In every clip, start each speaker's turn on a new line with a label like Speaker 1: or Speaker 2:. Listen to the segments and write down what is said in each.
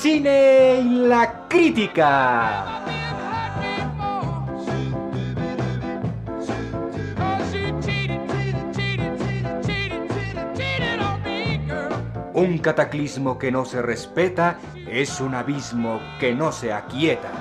Speaker 1: Cine y la crítica. Un cataclismo que no se respeta es un abismo que no se aquieta.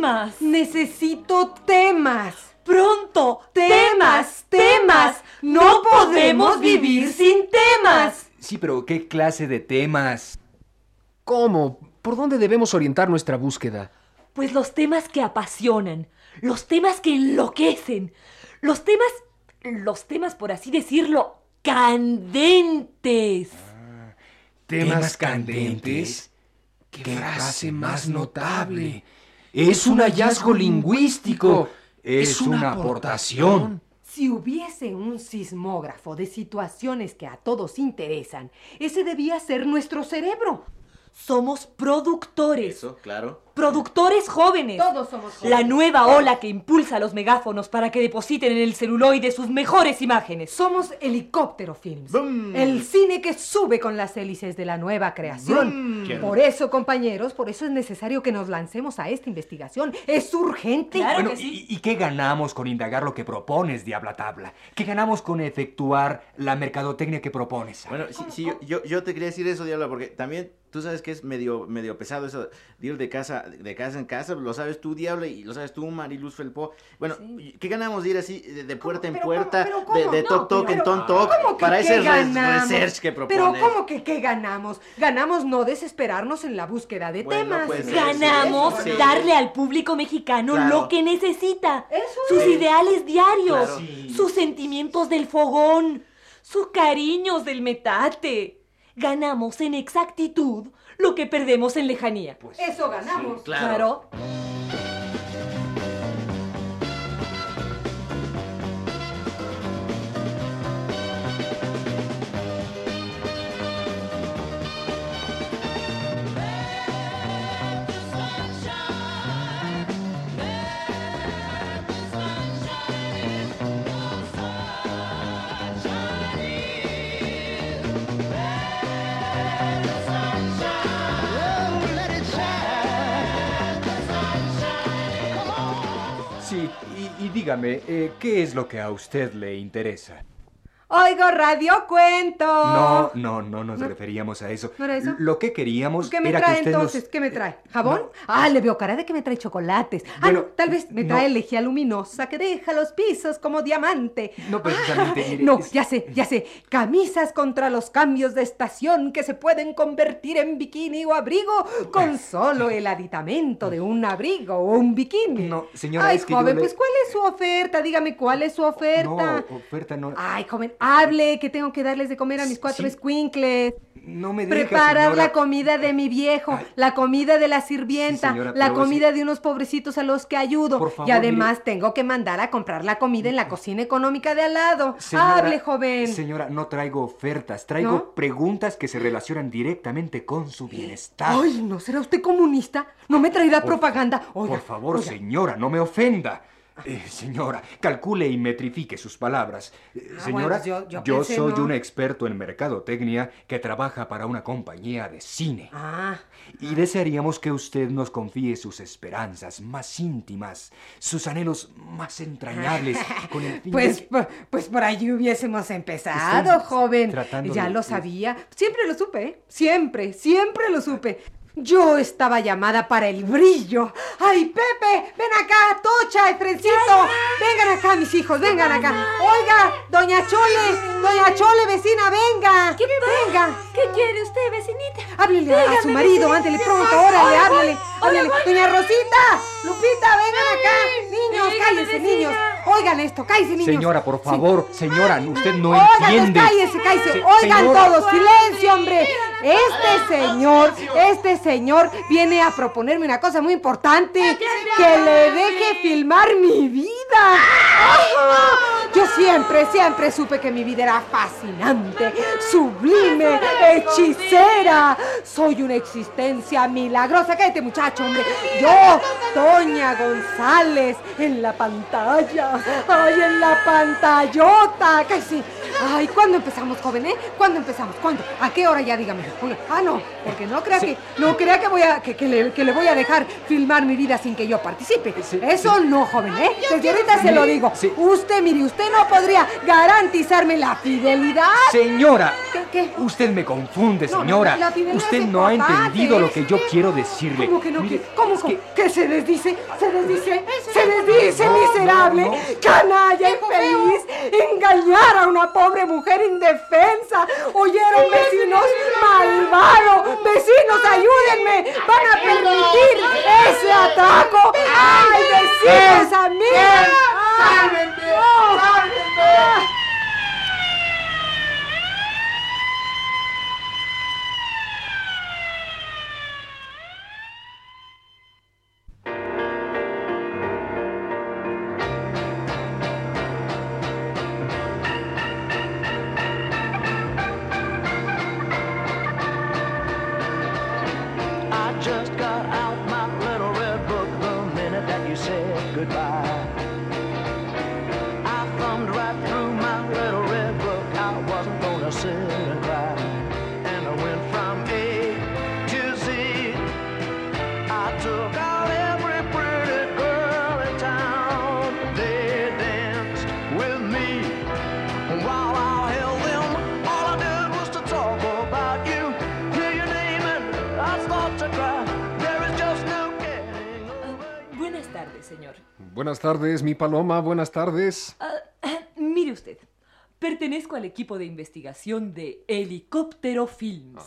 Speaker 2: Temas.
Speaker 3: Necesito temas.
Speaker 2: Pronto.
Speaker 3: Temas, temas. No podemos vivir sin temas.
Speaker 1: Sí, pero ¿qué clase de temas?
Speaker 4: ¿Cómo? ¿Por dónde debemos orientar nuestra búsqueda?
Speaker 2: Pues los temas que apasionan, los temas que enloquecen, los temas, los temas por así decirlo, candentes.
Speaker 1: ¿Temas candentes? ¡Qué frase más notable! Es un hallazgo lingüístico. Es una aportación.
Speaker 3: Si hubiese un sismógrafo de situaciones que a todos interesan, ese debía ser nuestro cerebro.
Speaker 2: Somos productores.
Speaker 5: Eso, claro.
Speaker 2: Productores jóvenes.
Speaker 3: Todos somos jóvenes.
Speaker 2: La nueva ola que impulsa a los megáfonos para que depositen en el celuloide sus mejores imágenes.
Speaker 3: Somos helicóptero films. El cine que sube con las hélices de la nueva creación. Por eso, compañeros, por eso es necesario que nos lancemos a esta investigación. Es urgente.
Speaker 2: Claro
Speaker 1: Bueno,
Speaker 2: que sí.
Speaker 1: ¿y, y qué ganamos con indagar lo que propones, Diabla Tabla? ¿Qué ganamos con efectuar la mercadotecnia que propones?
Speaker 5: Bueno, sí, sí, yo, yo, yo te quería decir eso, Diabla, porque también tú sabes que es medio, medio pesado eso de ir de casa, de casa en casa, lo sabes tú, Diabla, y lo sabes tú, Mariluz Felpo. Bueno, ¿qué ganamos de ir así de, de puerta en puerta, de, de
Speaker 3: No,
Speaker 5: toc toc en ton toc,
Speaker 3: ¿Cómo que
Speaker 5: para ese
Speaker 3: ganamos?
Speaker 5: research que propones?
Speaker 3: Pero ¿cómo que qué ganamos? Ganamos no desesperarnos en la búsqueda de
Speaker 5: Bueno,
Speaker 3: temas.
Speaker 5: pues,
Speaker 2: Ganamos darle al público mexicano
Speaker 5: Claro.
Speaker 2: lo que necesita.
Speaker 3: Eso
Speaker 2: sus
Speaker 3: es.
Speaker 2: ideales diarios,
Speaker 5: Claro.
Speaker 2: Sus sentimientos del fogón, sus cariños del metate. Ganamos en exactitud lo que perdemos en lejanía.
Speaker 3: Eso ganamos.
Speaker 5: Claro.
Speaker 1: Dígame, eh, ¿qué es lo que a usted le interesa?
Speaker 3: Oigo radio cuento.
Speaker 1: No, no, no nos
Speaker 3: ¿No?
Speaker 1: referíamos a eso.
Speaker 3: ¿No era eso?
Speaker 1: Lo que queríamos
Speaker 3: ¿Qué me
Speaker 1: era
Speaker 3: trae
Speaker 1: que usted nos-
Speaker 3: entonces? ¿Qué me trae? ¿Jabón?
Speaker 1: No.
Speaker 3: Ah, le veo cara de que me trae chocolates. Ah,
Speaker 1: Bueno,
Speaker 3: no, tal vez me
Speaker 1: no.
Speaker 3: trae lejía luminosa que deja los pisos como diamante.
Speaker 1: No, precisamente,
Speaker 3: Ah,
Speaker 1: mire,
Speaker 3: no,
Speaker 1: es-
Speaker 3: ya sé, ya sé. Camisas contra los cambios de estación que se pueden convertir en bikini o abrigo con solo el aditamento de un abrigo o un bikini.
Speaker 1: No, señora,
Speaker 3: Ay,
Speaker 1: es que yo
Speaker 3: joven,
Speaker 1: le-
Speaker 3: pues ¿cuál es su oferta? Dígame, ¿cuál es su oferta?
Speaker 1: No, oferta no.
Speaker 3: Ay, joven, hable, que tengo que darles de comer a mis cuatro
Speaker 1: Sí.
Speaker 3: escuincles.
Speaker 1: No me deja,
Speaker 3: Preparar
Speaker 1: señora.
Speaker 3: la comida de mi viejo,
Speaker 1: Ay.
Speaker 3: la comida de la sirvienta,
Speaker 1: Sí, señora,
Speaker 3: la comida de unos pobrecitos a los que ayudo.
Speaker 1: Por favor,
Speaker 3: y además tengo que mandar a comprar la comida en la cocina económica de al lado.
Speaker 1: Señora,
Speaker 3: Hable, joven.
Speaker 1: Señora, no traigo ofertas, traigo
Speaker 3: ¿No?
Speaker 1: preguntas que se relacionan directamente con su bienestar.
Speaker 3: Ay, ¿no será usted comunista? ¿No me traerá
Speaker 1: Por-
Speaker 3: propaganda? Oiga,
Speaker 1: Por favor,
Speaker 3: oiga.
Speaker 1: señora, no me ofenda. Eh, señora, calcule y metrifique sus palabras. Eh,
Speaker 3: Ah,
Speaker 1: señora,
Speaker 3: bueno, yo- yo pensé,
Speaker 1: soy
Speaker 3: ¿no?
Speaker 1: un experto en mercadotecnia que trabaja para una compañía de cine.
Speaker 3: Ah,
Speaker 1: Y desearíamos que usted nos confíe sus esperanzas más íntimas, sus anhelos más entrañables, con el fin
Speaker 3: pues,
Speaker 1: de...
Speaker 3: po- pues por allí hubiésemos empezado,
Speaker 1: Estoy
Speaker 3: joven. ya
Speaker 1: de-
Speaker 3: lo sabía. Siempre lo supe, ¿eh? Siempre, siempre lo supe. Yo estaba llamada para el brillo. ¡Ay, Pepe! ¡Ven acá! ¡Tocha, Efrencito! ¡Vengan acá, mis hijos! ¡Vengan acá! ¡Oiga! ¡Doña Chole! ¡Doña Chole, vecina, venga!
Speaker 2: ¿Qué
Speaker 3: ¡Venga!
Speaker 2: ¿Qué quiere usted, vecinita?
Speaker 3: Háblele a su marido, ándele pronto, órale, háblele, háblele. Doña Rosita, Lupita, vengan acá. Niños, cállense, niños. Oigan esto, cállense, niños.
Speaker 1: Señora, por favor, señora, usted no
Speaker 3: Oigan,
Speaker 1: entiende.
Speaker 3: cállense, cállense.
Speaker 1: Se-
Speaker 3: Oigan
Speaker 1: señora.
Speaker 3: todos, silencio, hombre. Este señor, este señor viene a proponerme una cosa muy importante. Que le deje filmar mi vida. Yo siempre, siempre supe que mi vida era fascinante, sublime, hechicera. Soy una existencia milagrosa. Cállate, muchacho, hombre. Yo, Doña González, en la pantalla. Ay, en la pantallota. Casi. Ay, ¿cuándo empezamos, joven, eh? ¿Cuándo empezamos? ¿Cuándo? ¿A qué hora ya? Dígame. Ah, no, porque no crea que, no crea que voy a, que, que le, que le voy a dejar filmar mi vida sin que yo participe. Eso no, joven, ¿eh? Desde ahorita se lo digo. Usted, mire, usted no podría garantizarme la fidelidad.
Speaker 1: Señora,
Speaker 3: ¿Qué, qué?
Speaker 1: usted me confunde,
Speaker 3: no,
Speaker 1: señora.
Speaker 3: la fidelidad
Speaker 1: usted no ha entendido lo que yo quiero decirle.
Speaker 3: ¿Cómo que no?
Speaker 1: Mire,
Speaker 3: ¿Qué- ¿Cómo,
Speaker 1: es
Speaker 3: cómo?
Speaker 1: que-
Speaker 3: ¿Qué se desdice? ¿Se desdice? ¿Se desdice,
Speaker 1: no,
Speaker 3: miserable?
Speaker 1: no, no.
Speaker 3: ¡Canalla infeliz! ¡Engañar a una pobre mujer indefensa! ¿Oyeron, vecinos? ¡Malvado! ¡Vecinos, ayúdenme! ¡Van a permitir ese atraco! ¡Ay, vecinos, amigos!
Speaker 2: Ah! Buenas tardes,
Speaker 4: mi paloma, buenas tardes.
Speaker 2: Ah, mire usted, pertenezco al equipo de investigación de Helicóptero Films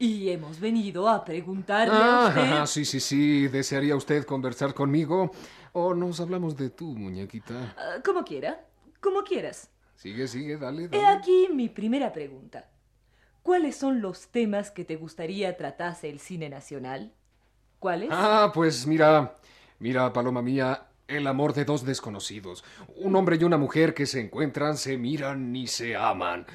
Speaker 2: y hemos venido a preguntarle a
Speaker 4: Ah,
Speaker 2: usted...
Speaker 4: ajá, sí, sí, sí. ¿Desearía usted conversar conmigo? ¿O nos hablamos de tú, muñequita?
Speaker 2: Ah, como quiera, como quieras.
Speaker 4: Sigue, sigue, dale,
Speaker 2: He
Speaker 4: dale.
Speaker 2: aquí mi primera pregunta. ¿Cuáles son los temas que te gustaría tratase el cine nacional? ¿Cuáles?
Speaker 4: Ah, pues mira, mira, paloma mía, el amor de dos desconocidos. Un hombre y una mujer que se encuentran, se miran y se aman.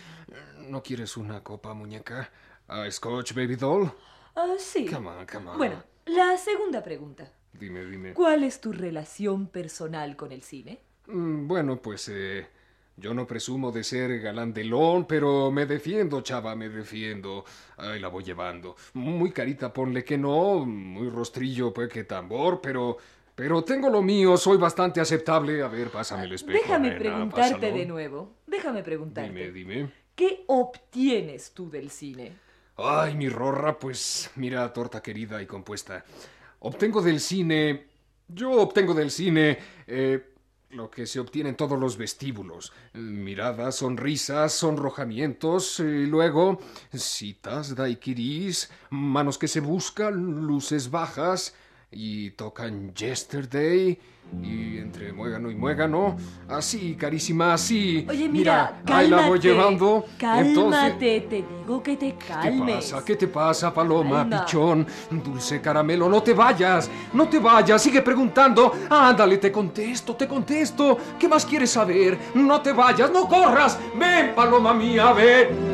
Speaker 4: ¿No quieres una copa, muñeca? ¿A Scotch, baby doll?
Speaker 2: Ah, sí.
Speaker 4: Come on, come on.
Speaker 2: Bueno, la segunda pregunta.
Speaker 4: Dime, dime.
Speaker 2: ¿Cuál es tu relación personal con el cine?
Speaker 4: Mm, Bueno, pues eh, yo no presumo de ser galán de lón, pero me defiendo, chava, me defiendo. Ahí la voy llevando. Muy carita, ponle que no, muy rostrillo, pues que tambor, pero... Pero tengo lo mío, soy bastante aceptable. A ver, pásame el espejo.
Speaker 2: Déjame
Speaker 4: nena,
Speaker 2: preguntarte
Speaker 4: pásalo.
Speaker 2: de nuevo. Déjame preguntarte.
Speaker 4: Dime, dime.
Speaker 2: ¿Qué obtienes tú del cine?
Speaker 4: Ay, mi rorra, pues mira, torta querida y compuesta. Obtengo del cine. Yo obtengo del cine. eh, lo que se obtiene en todos los vestíbulos. Miradas, sonrisas, sonrojamientos, y luego citas, daiquiris, manos que se buscan, luces bajas, y tocan Yesterday, y entre muégano y muégano, así, carísima, así.
Speaker 2: Oye, mira,
Speaker 4: ahí la voy llevando.
Speaker 2: Cálmate,
Speaker 4: Entonces-
Speaker 2: te digo que te
Speaker 4: ¿Qué te
Speaker 2: calmes.
Speaker 4: pasa? ¿Qué te pasa, paloma,
Speaker 2: Calma.
Speaker 4: pichón? Dulce caramelo, no te vayas, no te vayas, sigue preguntando. Ándale, te contesto, te contesto. ¿Qué más quieres saber? No te vayas, no corras. Ven, paloma mía, ven.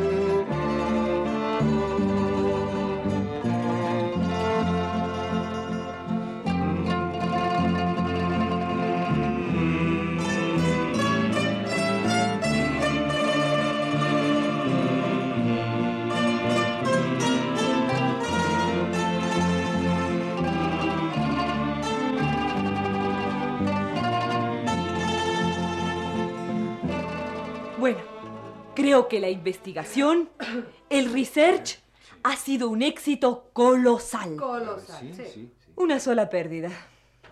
Speaker 2: Creo que la investigación, el research, ha sido un éxito colosal.
Speaker 3: Colosal,
Speaker 1: Sí,
Speaker 3: sí.
Speaker 1: sí, sí.
Speaker 2: Una sola pérdida.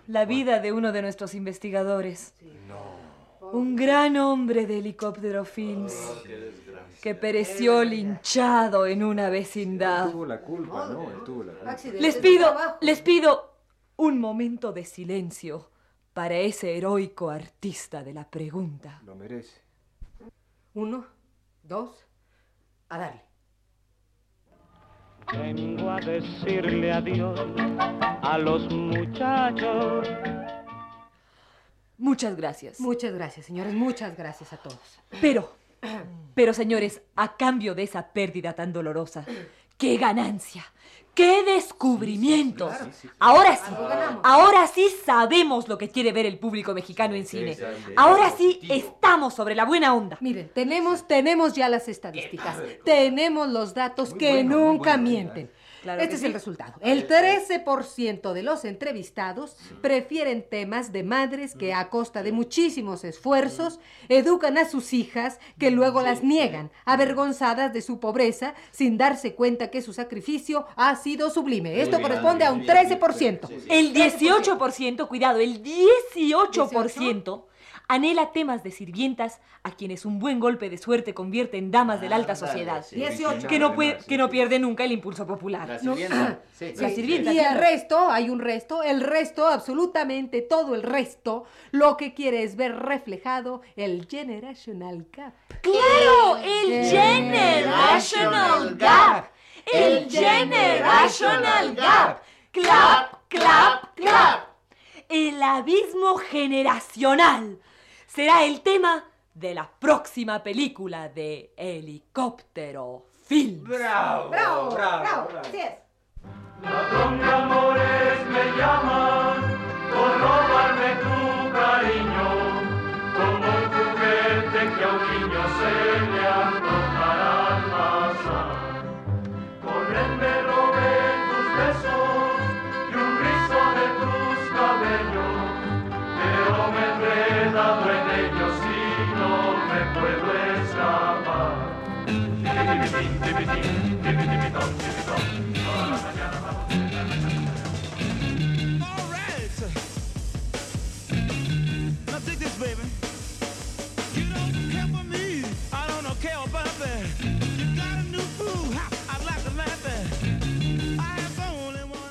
Speaker 2: La vida de uno de nuestros investigadores. Un gran hombre de helicóptero films. que pereció linchado en una vecindad.
Speaker 1: Tuvo la culpa, ¿no? Él tuvo la culpa.
Speaker 3: Accidente
Speaker 2: Les pido, les pido un momento de silencio para ese heroico artista de la pregunta.
Speaker 1: Lo merece.
Speaker 3: Uno, dos, a darle.
Speaker 6: Vengo a decirle adiós a los muchachos.
Speaker 2: Muchas gracias.
Speaker 3: Muchas gracias, señores. Muchas gracias a todos.
Speaker 2: Pero, pero señores, a cambio de esa pérdida tan dolorosa, ¡qué ganancia! ¡Qué descubrimiento! Ahora sí, ahora sí sabemos lo que quiere ver el público mexicano en cine. Ahora sí estamos sobre la buena onda.
Speaker 3: Miren, tenemos, tenemos ya las estadísticas. Tenemos los datos que nunca mienten.
Speaker 2: Claro
Speaker 3: este es
Speaker 2: sí.
Speaker 3: el resultado. El 13% de los entrevistados prefieren temas de madres que a costa de muchísimos esfuerzos educan a sus hijas que luego las niegan, avergonzadas de su pobreza, sin darse cuenta que su sacrificio ha sido sublime. Esto corresponde a un 13%.
Speaker 2: El 18%, cuidado, el 18% anhela temas de sirvientas a quienes un buen golpe de suerte convierte en damas de la alta sociedad.
Speaker 3: 18.
Speaker 2: Que no, puede, que no pierde nunca el impulso
Speaker 5: La
Speaker 2: popular.
Speaker 5: sirvienta. Sí,
Speaker 2: La
Speaker 5: sí,
Speaker 2: sirvienta.
Speaker 3: Y el resto, hay un resto, el resto, absolutamente todo el resto, lo que quiere es ver reflejado el generational gap.
Speaker 2: ¡Claro! ¡El Generational Gap! ¡El Generational Gap! ¡Clap, clap, clap! El abismo generacional será el tema de la próxima película de Helicóptero Film.
Speaker 1: ¡Bravo!
Speaker 3: ¡Bravo! ¡Bravo! Así es.
Speaker 7: Ladrón de amores me por robarme tu cariño, como un juguete que a un niño se le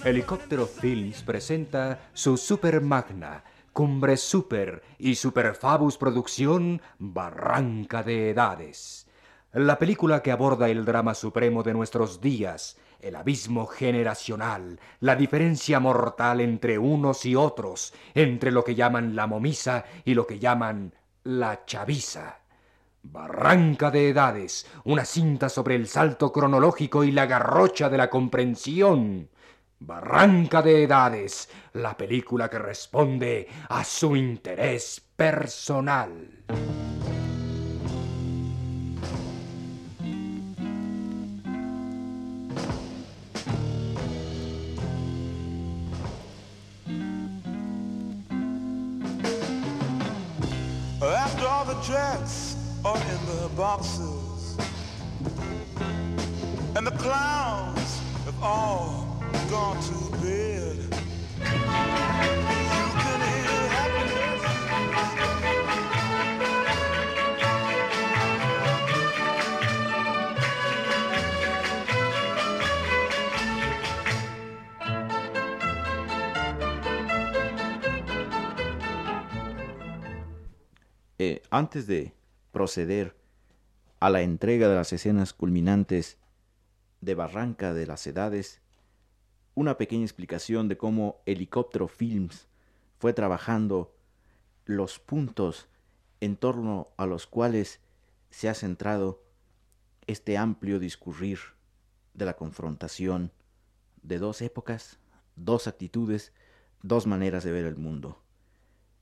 Speaker 1: Helicóptero Films presenta su super magna, Cumbre Super y Superfabus Producción Barranca de Edades. La película que aborda el drama supremo de nuestros días, el abismo generacional, la diferencia mortal entre unos y otros, entre lo que llaman la momisa y lo que llaman la chaviza. Barranca de Edades, una cinta sobre el salto cronológico y la garrocha de la comprensión. Barranca de Edades, la película que responde a su interés personal.
Speaker 5: Eh, antes de proceder a la entrega de las escenas culminantes de Barranca de las Edades, una pequeña explicación de cómo Helicóptero Films fue trabajando los puntos en torno a los cuales se ha centrado este amplio discurrir de la confrontación de dos épocas, dos actitudes, dos maneras de ver el mundo.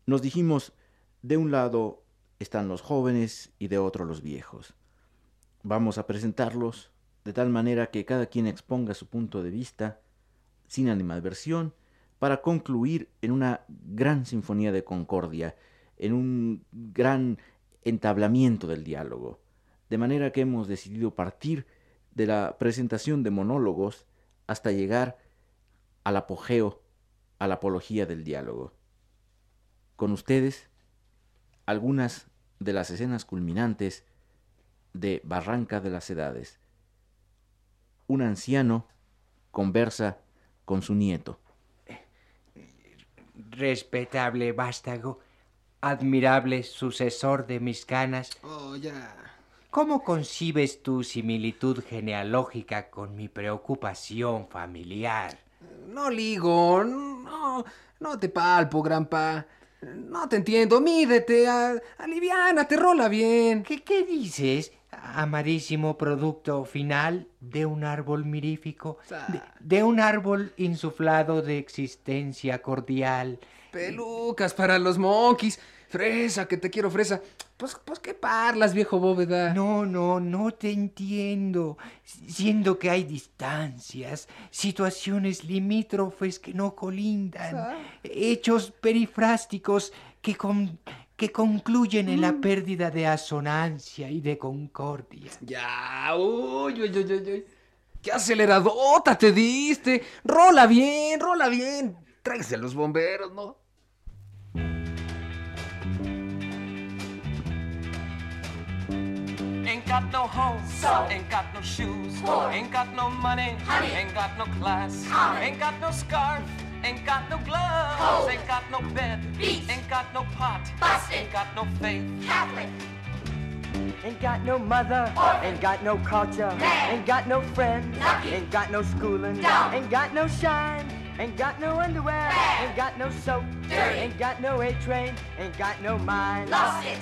Speaker 5: Nos dijimos, de un lado están los jóvenes y de otro los viejos. Vamos a presentarlos de tal manera que cada quien exponga su punto de vista sin animadversión para concluir en una gran sinfonía de concordia, en un gran entablamiento del diálogo. De manera que hemos decidido partir de la presentación de monólogos hasta llegar al apogeo, a la apología del diálogo. Con ustedes, algunas de las escenas culminantes de Barranca de las Edades. Un anciano conversa con su nieto.
Speaker 8: Respetable vástago, admirable sucesor de mis canas,
Speaker 4: Oh, ya.
Speaker 8: ¿cómo concibes tu similitud genealógica con mi preocupación familiar?
Speaker 4: No ligo, no, no te palpo, granpa. No te entiendo, mídete, a, aliviánate, rola bien.
Speaker 8: ¿Qué, qué dices, amadísimo producto final de un árbol mirífico? De, de un árbol insuflado de existencia cordial.
Speaker 4: Pelucas para los monkeys. Fresa, que te quiero fresa. Pues, pues qué parlas, viejo bóveda.
Speaker 8: No, no, no te entiendo. Siendo que hay distancias, situaciones limítrofes que no colindan, hechos perifrásticos que, con- que concluyen en la pérdida de asonancia y de concordia.
Speaker 4: Ya, uy, uy, uy, uy, uy. ¡Qué aceleradota te diste! ¡Rola bien, rola bien! Tráigase a los bomberos, ¿no?
Speaker 9: Got no home, so ain't got no shoes, poor. ain't got no money, honey, ain't got no class, ain't got no scarf, ain't got no gloves, ain't got no bed, ain't got no pot, Busted. ain't got no faith. Catholic.
Speaker 10: Ain't got no mother, ain't got no culture, ain't got no friends, ain't got no schooling, Dumb. ain't got no shine, ain't got no underwear, ain't got no soap, Dirty. ain't got no A train, ain't got no mind. Lost it.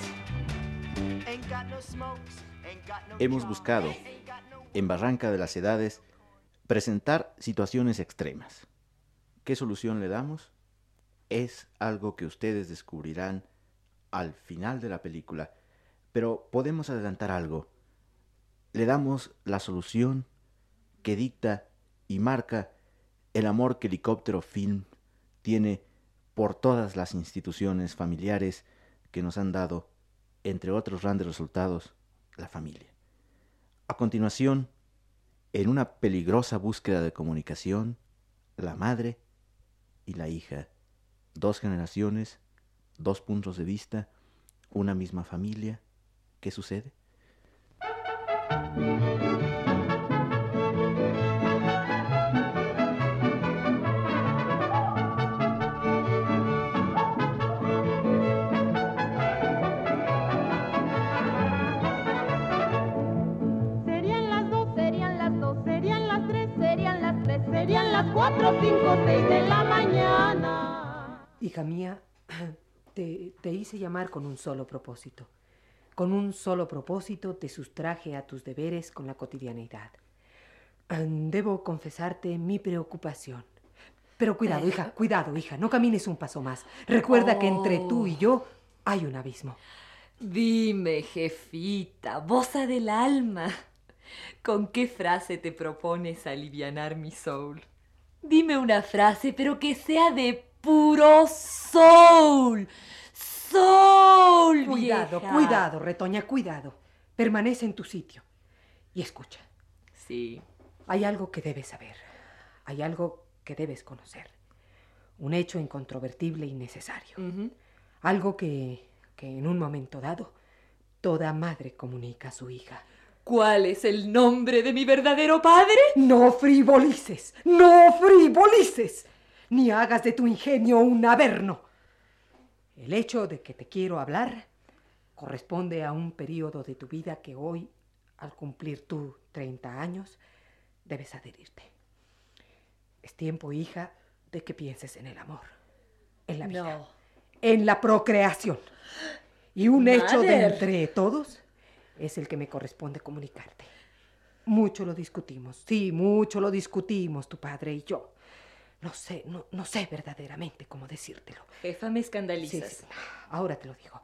Speaker 10: Ain't got no smokes, ain't got no
Speaker 5: Hemos buscado, en Barranca de las Edades, presentar situaciones extremas. ¿Qué solución le damos? Es algo que ustedes descubrirán al final de la película, pero podemos adelantar algo. Le damos la solución que dicta y marca el amor que Helicóptero Film tiene por todas las instituciones familiares que nos han dado, entre otros grandes resultados, la familia. A continuación, en una peligrosa búsqueda de comunicación, la madre y la hija, dos generaciones, dos puntos de vista, una misma familia. ¿Qué sucede?
Speaker 11: Las cuatro, cinco, seis de la mañana.
Speaker 3: Hija mía, te, te hice llamar con un solo propósito. Con un solo propósito te sustraje a tus deberes con la cotidianeidad. Debo confesarte mi preocupación. Pero cuidado, hija, cuidado, hija, no camines un paso más. Recuerda que entre tú y yo hay un abismo.
Speaker 2: Dime, jefita, boza del alma, ¿con qué frase te propones alivianar mi soul? Dime una frase, pero que sea de puro soul. Soul,
Speaker 3: Cuidado,
Speaker 2: vieja.
Speaker 3: cuidado, retoña, cuidado. Permanece en tu sitio. Y escucha,
Speaker 2: Sí.
Speaker 3: hay algo que debes saber. Hay algo que debes conocer. Un hecho incontrovertible y necesario. Algo que, que en un momento dado toda madre comunica a su hija.
Speaker 2: ¿Cuál es el nombre de mi verdadero padre?
Speaker 3: No frivolices, no frivolices, ni hagas de tu ingenio un averno. El hecho de que te quiero hablar corresponde a un periodo de tu vida que hoy, al cumplir tú 30 años, debes adherirte. Es tiempo, hija, de que pienses en el amor, en la vida,
Speaker 2: No.
Speaker 3: en la procreación. Y un hecho de entre todos es el que me corresponde comunicarte. Mucho lo discutimos, sí, mucho lo discutimos tu padre y yo. No sé, no, no sé verdaderamente cómo decírtelo.
Speaker 2: Jefa, me escandalizas.
Speaker 3: sí, ahora te lo digo.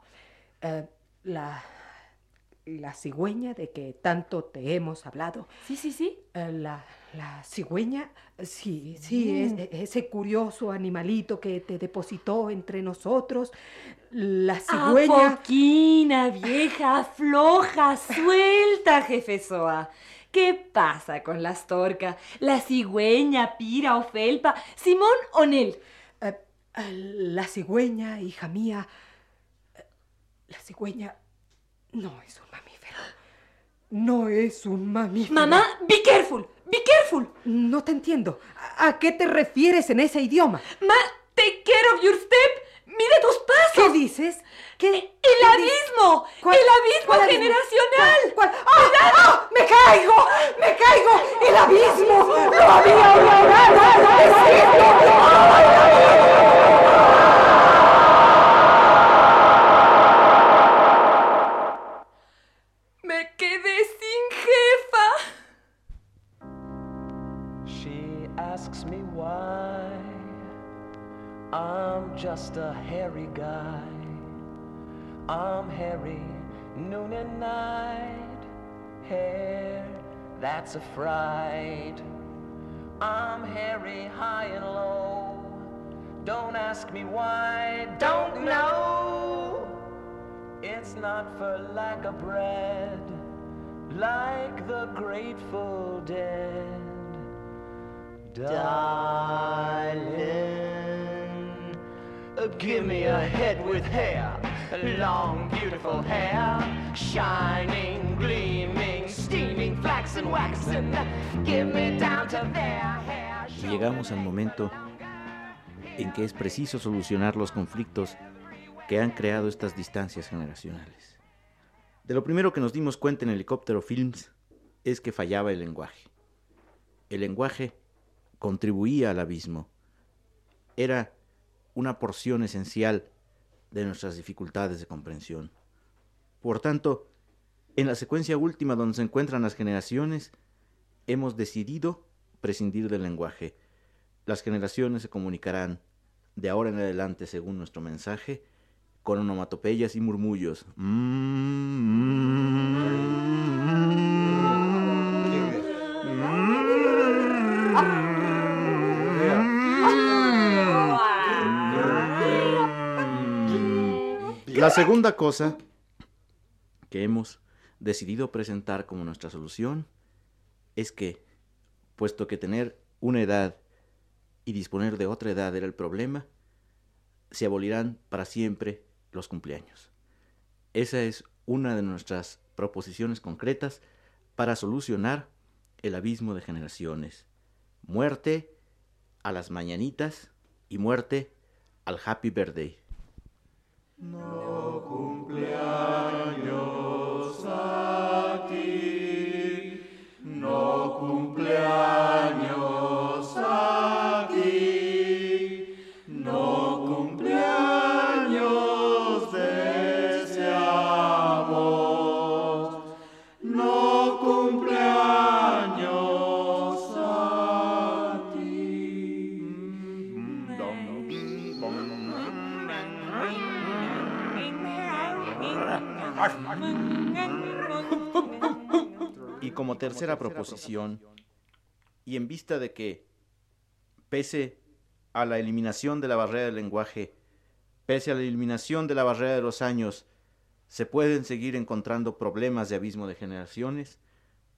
Speaker 3: Eh, la, la cigüeña de que tanto te hemos hablado.
Speaker 2: Sí, sí, sí.
Speaker 3: eh, la, la cigüeña, sí, sí, es- e- ese curioso animalito que te depositó entre nosotros. La cigüeña.
Speaker 2: poquina, vieja, floja, suelta, jefe Soa. ¿Qué pasa con la Astorga? ¿La cigüeña, Pira o Felpa? ¿Simón o Nel?
Speaker 3: Eh, eh, la cigüeña, hija mía. La cigüeña no es un mamífero. No es un mamífero.
Speaker 2: Mamá, be careful, be careful.
Speaker 3: No te entiendo. ¿A a qué te refieres en ese idioma?
Speaker 2: Ma, take care of your step. Mide tus pasos.
Speaker 3: ¿Qué dices? ¿Qué?
Speaker 2: El
Speaker 3: qué
Speaker 2: abismo,
Speaker 3: ¿Cuál-
Speaker 2: el abismo
Speaker 3: cuál abismo?
Speaker 2: generacional.
Speaker 9: Grateful Dead. Darling, give me a head with hair, long, beautiful hair, shining, gleaming, steaming, flaxen, waxen. Give me down to their hair.
Speaker 5: Llegamos al momento en que es preciso solucionar los conflictos que han creado estas distancias generacionales. De lo primero que nos dimos cuenta en Helicóptero Films es que fallaba el lenguaje. El lenguaje contribuía al abismo. Era una porción esencial de nuestras dificultades de comprensión. Por tanto, en la secuencia última donde se encuentran las generaciones, hemos decidido prescindir del lenguaje. Las generaciones se comunicarán de ahora en adelante según nuestro mensaje con onomatopeyas y murmullos. La segunda cosa que hemos decidido presentar como nuestra solución es que, puesto que tener una edad y disponer de otra edad era el problema, se abolirán para siempre los cumpleaños. Esa es una de nuestras proposiciones concretas para solucionar el abismo de generaciones. Muerte a las mañanitas y muerte al happy birthday.
Speaker 12: No cumpleaños
Speaker 5: tercera proposición, y en vista de que, pese a la eliminación de la barrera del lenguaje, pese a la eliminación de la barrera de los años, se pueden seguir encontrando problemas de abismo de generaciones,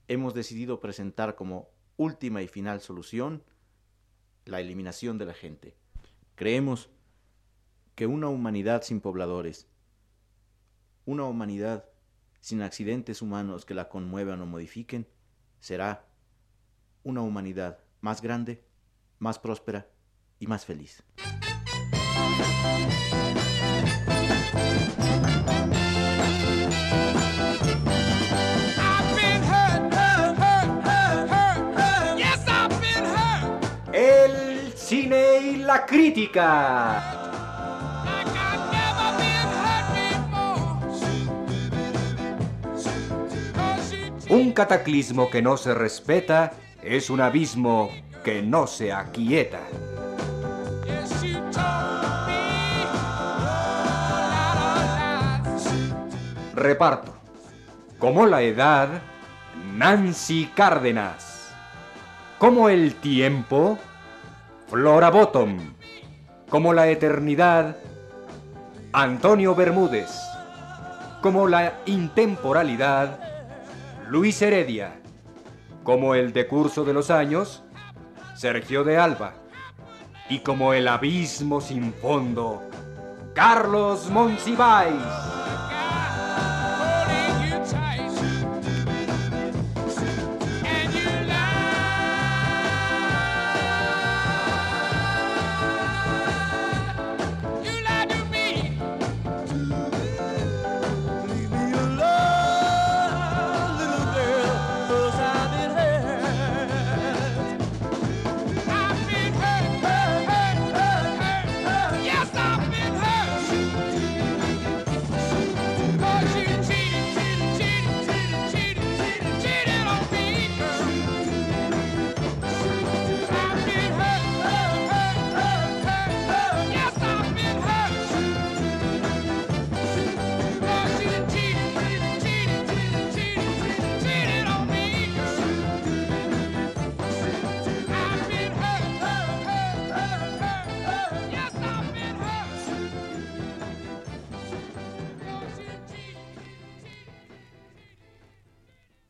Speaker 5: hemos decidido presentar como última y final solución la eliminación de la gente. Creemos que una humanidad sin pobladores, una humanidad sin accidentes humanos que la conmuevan o modifiquen, será una humanidad más grande, más próspera y más feliz.
Speaker 1: El cine y la crítica. Un cataclismo que no se respeta es un abismo que no se aquieta. Reparto. Como la edad, Nancy Cárdenas. Como el tiempo, Flora Bottom. Como la eternidad, Antonio Bermúdez. Como la intemporalidad, Luis Heredia. Como el decurso de los años, Sergio de Alba. Y como el abismo sin fondo, Carlos Monsiváis.